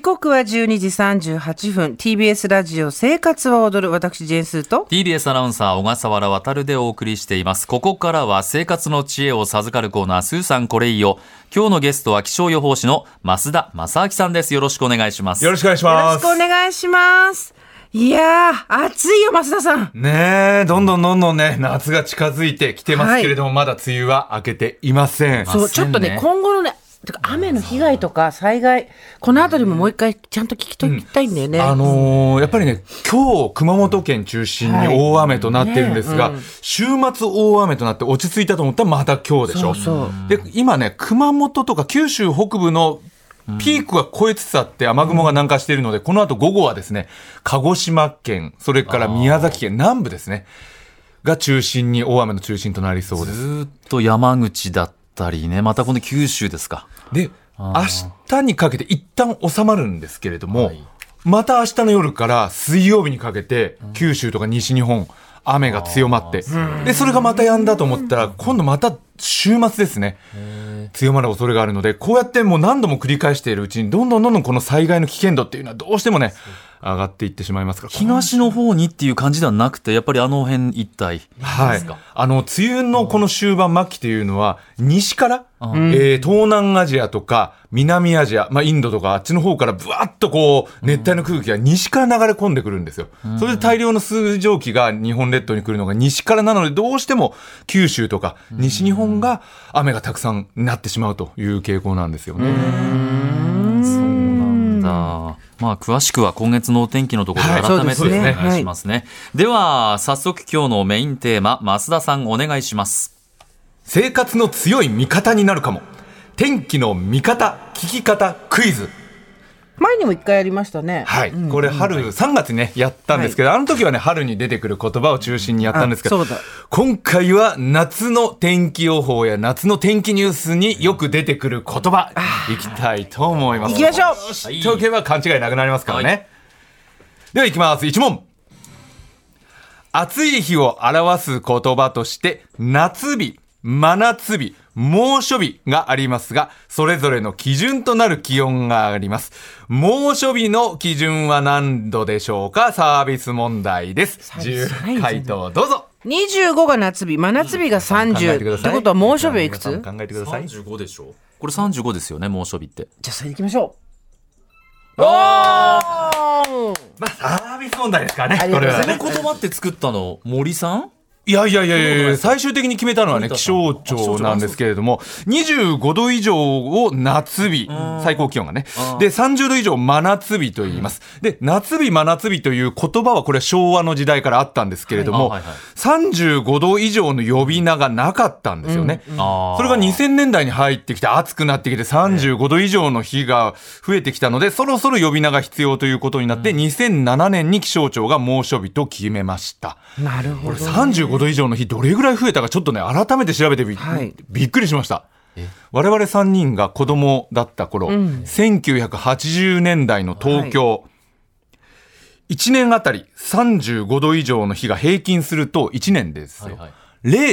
時刻は12時38分。TBS ラジオ生活は踊る私ジェンスーと。TBS アナウンサー小笠原渉でお送りしています。ここからは生活の知恵を授かるコーナースーさんこれいいよ。今日のゲストは気象予報士の増田正明さんです。よろしくお願いします。よろしくお願いしよろします。くお願いします。いやー暑いよ増田さん。ねえ、どんどんどんどんね、夏が近づいてきてますけれども、まだ梅雨は明けていません。そうちょっとねね。今後のねてか雨の被害とか災害。この後にももう一回ちゃんと聞きときたいんだよね、あのーやっぱりね、今日、熊本県中心に大雨となってるんですが、はい。ね週末大雨となって落ち着いたと思ったらまた今日でしょ。そうそう。で、今ね、熊本とか九州北部のピークは超えつつあって雨雲が南下しているので、この後午後はですね、鹿児島県、それから宮崎県南部ですね、が中心に大雨の中心となりそうです。ずーっと山口だったりねまた今度九州ですか。で、明日にかけて一旦収まるんですけれども、はい。また明日の夜から水曜日にかけて、九州とか西日本、雨が強まって、で、それがまた止んだと思ったら、今度また週末ですね。強まる恐れがあるので、こうやってもう何度も繰り返しているうちに、どんどんどんどんこの災害の危険度っていうのはどうしてもね、上がっていってしまいますか？ら。東の方にっていう感じではなくてやっぱりあの辺一帯はい。あの、梅雨のこの終盤末期というのは、西から、んえー東南アジアとか、南アジア、まあ、インドとかあっちの方からブワッとこう、熱帯の空気が西から流れ込んでくるんですよ。それで大量の水蒸気が日本列島に来るのが西からなので、どうしても九州とか西日本が雨がたくさんなってしまうという傾向なんですよね。まあ、詳しくは今月のお天気のところはいで改めてお願いしますね。では、早速今日のメインテーマ、増田さんお願いします。生活の強い味方になるかも。天気の味方、聞き方、クイズ。前にも一回やりましたね。はい、これ春3月にねやったんですけど、あの時はね春に出てくる言葉を中心にやったんですけど今回は夏の天気予報や夏の天気ニュースによく出てくる言葉いきたいと思います。行きましょう。知っておけば勘違いなくなりますからね、はではいきます。1問。暑い日を表す言葉として夏日真夏日猛暑日がありますが、それぞれの基準となる気温があります。猛暑日の基準は何度でしょうか？サービス問題です。ビス10回答どうぞ。25が夏日真夏日が考えてく30ださいってことは猛暑日はいくつ？考えてください。35でしょ？これ35ですよね、猛暑日って。じゃあそれでいきましょうおーまあ、サービス問題ですからね。これはね。この言葉って作ったの、森さん？いやいやいやいや最終的に決めたのはね、気象庁なんですけれども、25度以上を夏日、最高気温がね。で、30度以上真夏日と言います。で、夏日真夏日という言葉はこれ昭和の時代からあったんですけれども、はいはいはい。35度以上の呼び名がなかったんですよね。それが2000年代に入ってきて暑くなってきて35度以上の日が増えてきたので、そろそろ呼び名が必要ということになって、2007年に気象庁が猛暑日と決めました。なるほど35度以上の日どれぐらい増えたかちょっとね改めて調べてび,、はい。びっくりしました。我々3人が子供だった頃、1980年代の東京、1年あたり35度以上の日が平均すると1年ですよ、はいはい。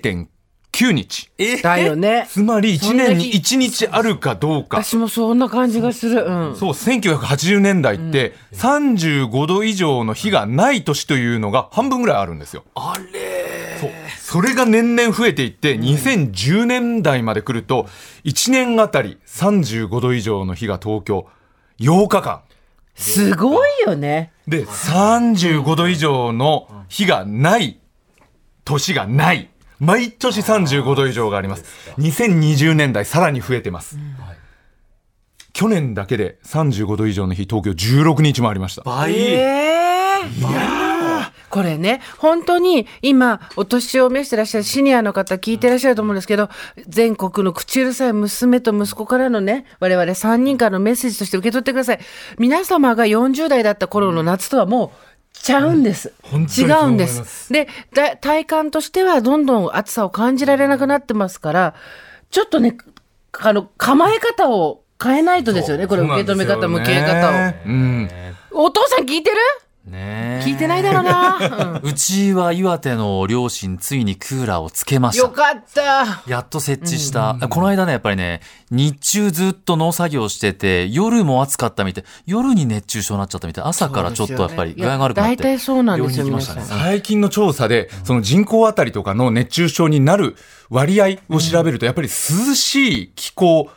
0.9日。だよね。つまり1年に1日あるかどうか。私もそんな感じがする。うん。そう、1980年代って35度以上の日がない年というのが半分ぐらいあるんですよ。あれ？それが年々増えていって、2010年代まで来ると、1年あたり35度以上の日が東京、8日間。すごいよねで、35度以上の日がない年がない。毎年35度以上があります。2020年代さらに増えてます。去年だけで35度以上の日、東京16日もありました。倍、えーこれね本当に今お年を召してらっしゃるシニアの方聞いてらっしゃると思うんですけど全国の口うるさい娘と息子からのね我々3人からのメッセージとして受け取ってください。皆様が40代だった頃の夏とはもうちゃうんです、本当に違うんです。すでだ体感としてはどんどん暑さを感じられなくなってますからちょっとねあの構え方を変えないとですよね。これ受け止め方向け方を。うん。お父さん聞いてる？ねえ聞いてないだろうな。うちは岩手の両親ついにクーラーをつけまうんよした。かった。やっと設置した。この間ね、やっぱりね、日中ずっと農作業してて、夜も暑かったみたい。夜に熱中症になっちゃったみたい。朝からちょっとやっぱり具合が悪くなって。大体そうなんですよ、ね。最近の調査で、その人口あたりとかの熱中症になる割合を調べると、やっぱり涼しい気候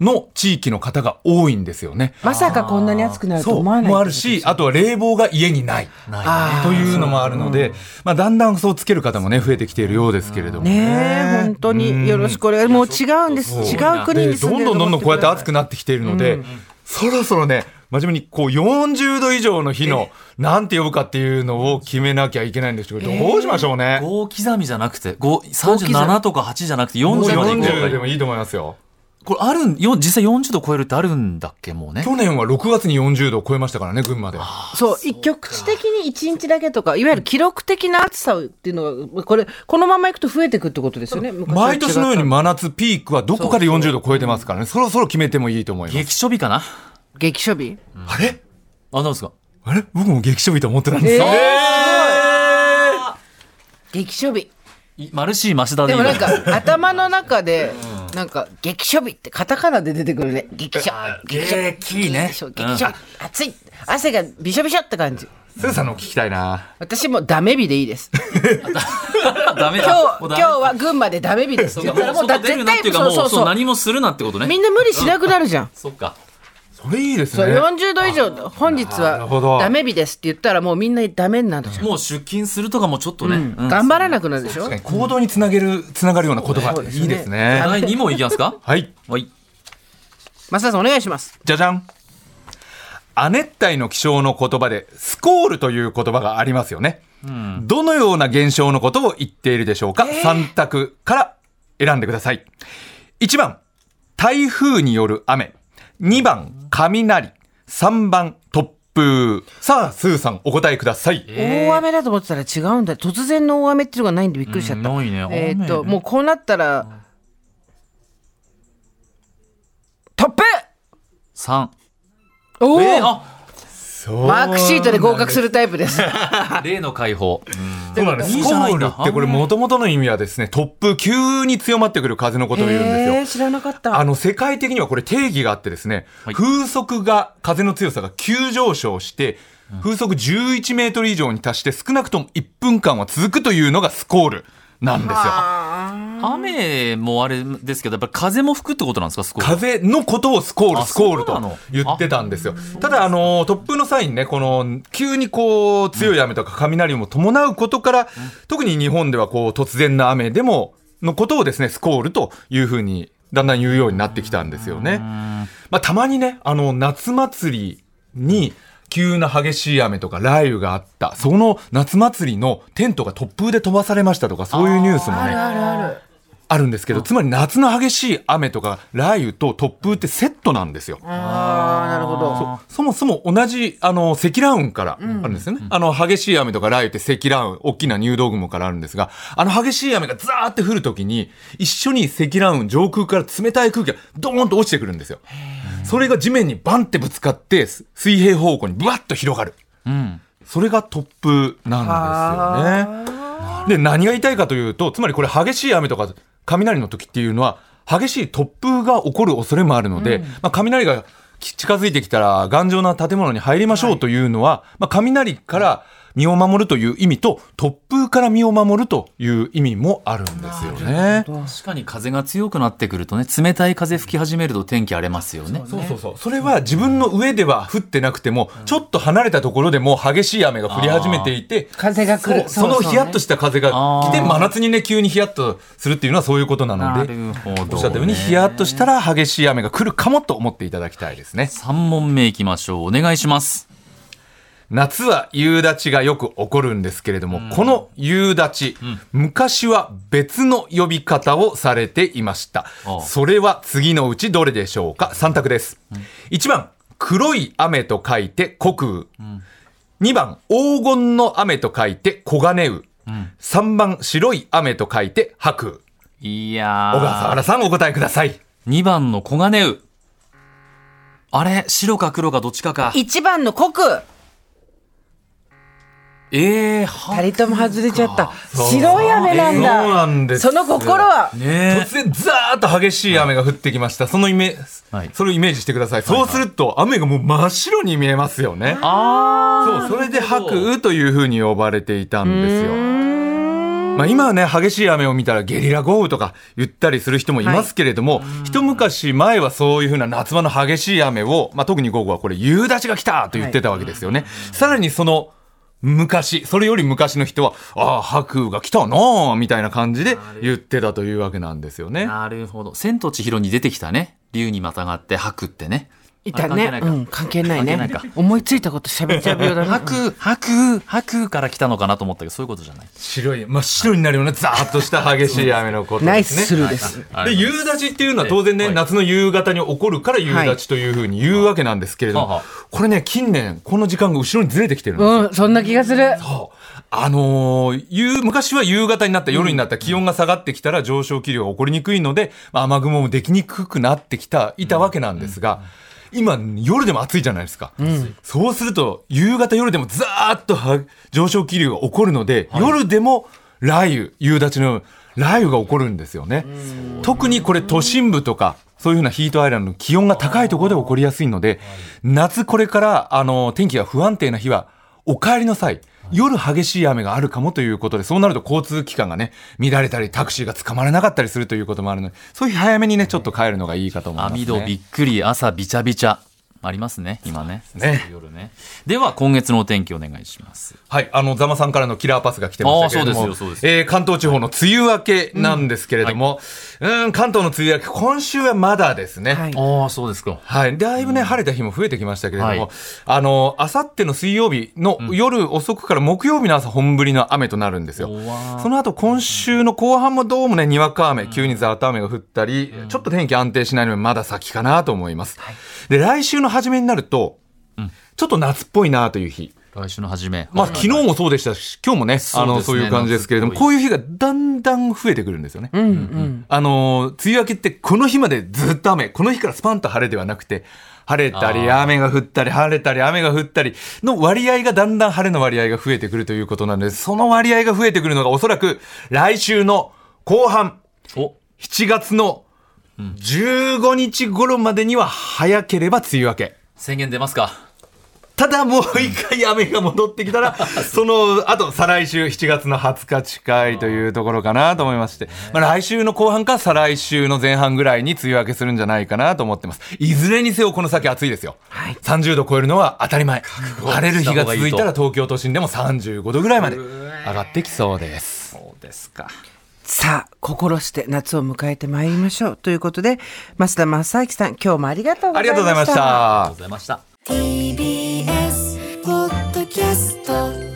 の地域の方が多いんですよね。まさかこんなに暑くなると思わない。もあるし、あとは冷房が家にない。ないあというのもあるので、まあ、だんだんそうつける方もね、増えてきているようですけれどもねえ、本当によろしくお願い。もう違うんです。違う国でに住んでるどんどんどんどんこうやって暑くななってきているので、そろそろね、真面目にこう40度以上の日の、なんて呼ぶかっていうのを決めなきゃいけないんですけど、どうしましょうね。5刻みじゃなくて、5、37とか8じゃなくてもう40までいこう40でもいいと思いますよ。これあるん、よ実際40度超えるってあるんだっけもうね。去年は6月に40度を超えましたからね、群馬で。そう、局地的に1日だけとか、いわゆる記録的な暑さっていうのが、これ、このままいくと増えていくってことですよね。毎年のように真夏ピークはどこかで40度超えてますからね、そろそろ決めてもいいと思います。激暑日かな？激暑日あれ？あ、なんですか？あれ？僕も激暑日と思ってたんですよ。激暑日。いマルシー増田でもなんか、頭の中で、なんか、激暑日ってカタカナで出てくるね。激暑。激暑。激ね激暑。激暑。暑い。汗がびしょびしょって感じ。スーさんの聞きたいな。私もダメ日でいいです。ダメ今日、今日は群馬でダメ日ですもう外出るなっていうかもうそうそうそうそう。何もするなってことね。みんな無理しなくなるじゃん。そっか。それいいですそう、ね。40度以上、本日なるほどはダメ日ですって言ったらもうみんなダメになるじゃん。もう出勤するとかもちょっとね。うん頑張らなくなるでしょ確かに行動につなげる、つながるような言葉、ねいいですね。第2問いきますかはい。はい。増田さんお願いします。じゃじゃん。亜熱帯の気象の言葉で、スコールという言葉がありますよね。どのような現象のことを言っているでしょうか、?3 択から選んでください。1番、台風による雨。2番、雷。3番、突風。さあ、スーさん、お答えください。大雨だと思ってたら違うんだ。突然の大雨っていうのがないんでびっくりしちゃった。うんないねえーっと、もうこうなったら、突風3。おお、えー、あマークシートで合格するタイプです。例の解放。そうなんです。コールってこれ元々の意味はですね、突風、急に強まってくる風のことを言うんですよ。えー、知らなかった。あの、世界的にはこれ定義があってですね、はい風速が、風の強さが急上昇して、風速11メートル以上に達して少なくとも1分間は続くというのがスコールなんですよ。雨もあれですけど、やっぱり風も吹くってことなんですか、スコール。風のことをスコール、あスコールと言ってたんですよ。ただ、あの、突風の際にね、この、急にこう、強い雨とか雷も伴うことから、特に日本ではこう、突然の雨でも、のことをですね、スコールというふうに、だんだん言うようになってきたんですよね。まあ、たまにね、あの、夏祭りに、急な激しい雨とか雷雨があった。その夏祭りのテントが突風で飛ばされましたとか、そういうニュースもね、あるある。あるんですけど、つまり夏の激しい雨とか雷雨と突風ってセットなんですよ。ああ、なるほど。そもそも同じ、あの、積乱雲からあるんですよね。あの、激しい雨とか雷雨って積乱雲、大きな入道雲からあるんですが、あの激しい雨がザーって降るときに、一緒に積乱雲上空から冷たい空気がドーンと落ちてくるんですよ。それが地面にバンってぶつかって、水平方向にブワッと広がる。うん。それが突風なんですよね。で、何が言いたいかというと、つまりこれ激しい雨とか雷の時っていうのは、激しい突風が起こる恐れもあるので、まあ、雷が近づいてきたら頑丈な建物に入りましょうというのは、まあ、雷から身を守るという意味と、突風から身を守るという意味もあるんですよね。確かに風が強くなってくるとね、冷たい風吹き始めると天気荒れますよね。そうそうそう。それは自分の上では降ってなくても、ちょっと離れたところでも激しい雨が降り始めていて、風が来る。そのヒヤッとしした風が来て、真夏にね、急にヒヤッとするっていうのはそういうことなのなで。おっしゃったように、ヒヤッとしたら激しい雨が来るかもと思っていただきたいですね。3問目いきましょう。お願いします。夏は夕立ちがよく起こるんですけれども、この夕立ち、昔は別の呼び方をされていました。それは次のうちどれでしょうか ?3 択です。1番、黒い雨と書いて黒雨。2番、黄金の雨と書いて黄金雨。3番、白い雨と書いて白雨。いや小笠原さんお答えください。2番の黄金雨。あれ？白か黒かどっちかか。1番の国。ええは二人とも外れちゃった。白い雨なんだ。そうなんです。その心は。ね。突然ザーッと激しい雨が降ってきました。そのイメはい。それをイメージしてください。そうすると雨がもう真っ白に見えますよね。あそう、それで白雨という風に呼ばれていたんですよ。まあ、今はね、激しい雨を見たらゲリラ豪雨とか言ったりする人もいますけれども、一昔前はそういう風な夏場の激しい雨を、まあ、特に午後はこれ夕立が来たと言ってたわけですよね。さらにその昔、それより昔の人は、ああ、白雨が来たなあみたいな感じで言ってたというわけなんですよね。なるほど。千と千尋に出てきたね。竜にまたがって吐くってね。いたあ関係ないか。ねうん関係ないね。ないか。思いついたこと喋っちゃうようだね吐く、吐く、吐くから来たのかなと思ったけど、そういうことじゃない。白い、真っ白になるようなザーッとした激しい雨のことナイスですね。スルーです。で、夕立っていうのは当然ね、はい。夏の夕方に起こるから夕立というふうに言うわけなんですけれども、はあはこれね、近年、この時間が後ろにずれてきてるんですよ。うんそんな気がする。そう。あのー夕昔は夕方になった夜になった気温が下がってきたら上昇気流が起こりにくいので、まあ雨雲もできにくくなってきた、いたわけなんですが、今夜でも暑いじゃないですか。そうすると夕方夜でもザーッとは上昇気流が起こるので、夜でも雷雨、夕立の雷雨が起こるんですよね。特にこれ都心部とか、そういうふうなヒートアイランドの気温が高いところで起こりやすいので、夏これからあの天気が不安定な日は、お帰りの際、夜激しい雨があるかもということで、そうなると交通機関がね、乱れたり、タクシーが捕まらなかったりするということもあるので、そういう早めにね、ちょっと帰るのがいいかと思います、ね。網戸びっくり、朝びちゃびちゃ。ありますね、今ね。ね夜ね。では、今月のお天気お願いします。はい、あの、ザマさんからのキラーパスが来てましたけれども、あーそうですよそうですえー関東地方の梅雨明けなんですけれども、うん、関東の梅雨明け、今週はまだですね。はいああ、そうですか。はい。だいぶね、晴れた日も増えてきましたけれども、はいあの、あさっての水曜日の夜遅くから木曜日の朝本降りの雨となるんですよ。うわーその後今週の後半もどうもね、にわか雨、急にざーっと雨が降ったり、ちょっと天気安定しないのでまだ先かなと思います。で、来週の初めになると、ちょっと夏っぽいなという日。来週の初め。まあ、昨日もそうでしたし、今日もね、あの、そういう感じですけれども、こういう日がだんだん増えてくるんですよね。うんうん。あのー、梅雨明けってこの日までずっと雨、この日からスパンと晴れではなくて、晴れたり、雨が降ったり、晴れたり、雨が降ったりの割合がだんだん晴れの割合が増えてくるということなので、その割合が増えてくるのがおそらく来週の後半、お、7月の15日頃までには早ければ梅雨明け。宣言出ますか？ただもう一回雨が戻ってきたら、その後、再来週7月の20日近いというところかなと思いまして、まあ、来週の後半か再来週の前半ぐらいに梅雨明けするんじゃないかなと思ってます。いずれにせよこの先暑いですよ。はい30度超えるのは当たり前。晴れる日が続いたら東京都心でも35度ぐらいまで上がってきそうです。そうですか。さあ心して夏を迎えてまいりましょうということで増田正明さん今日もありがとうございました。ありがとうございました。ありがとうございました。TBS ポッドキャスト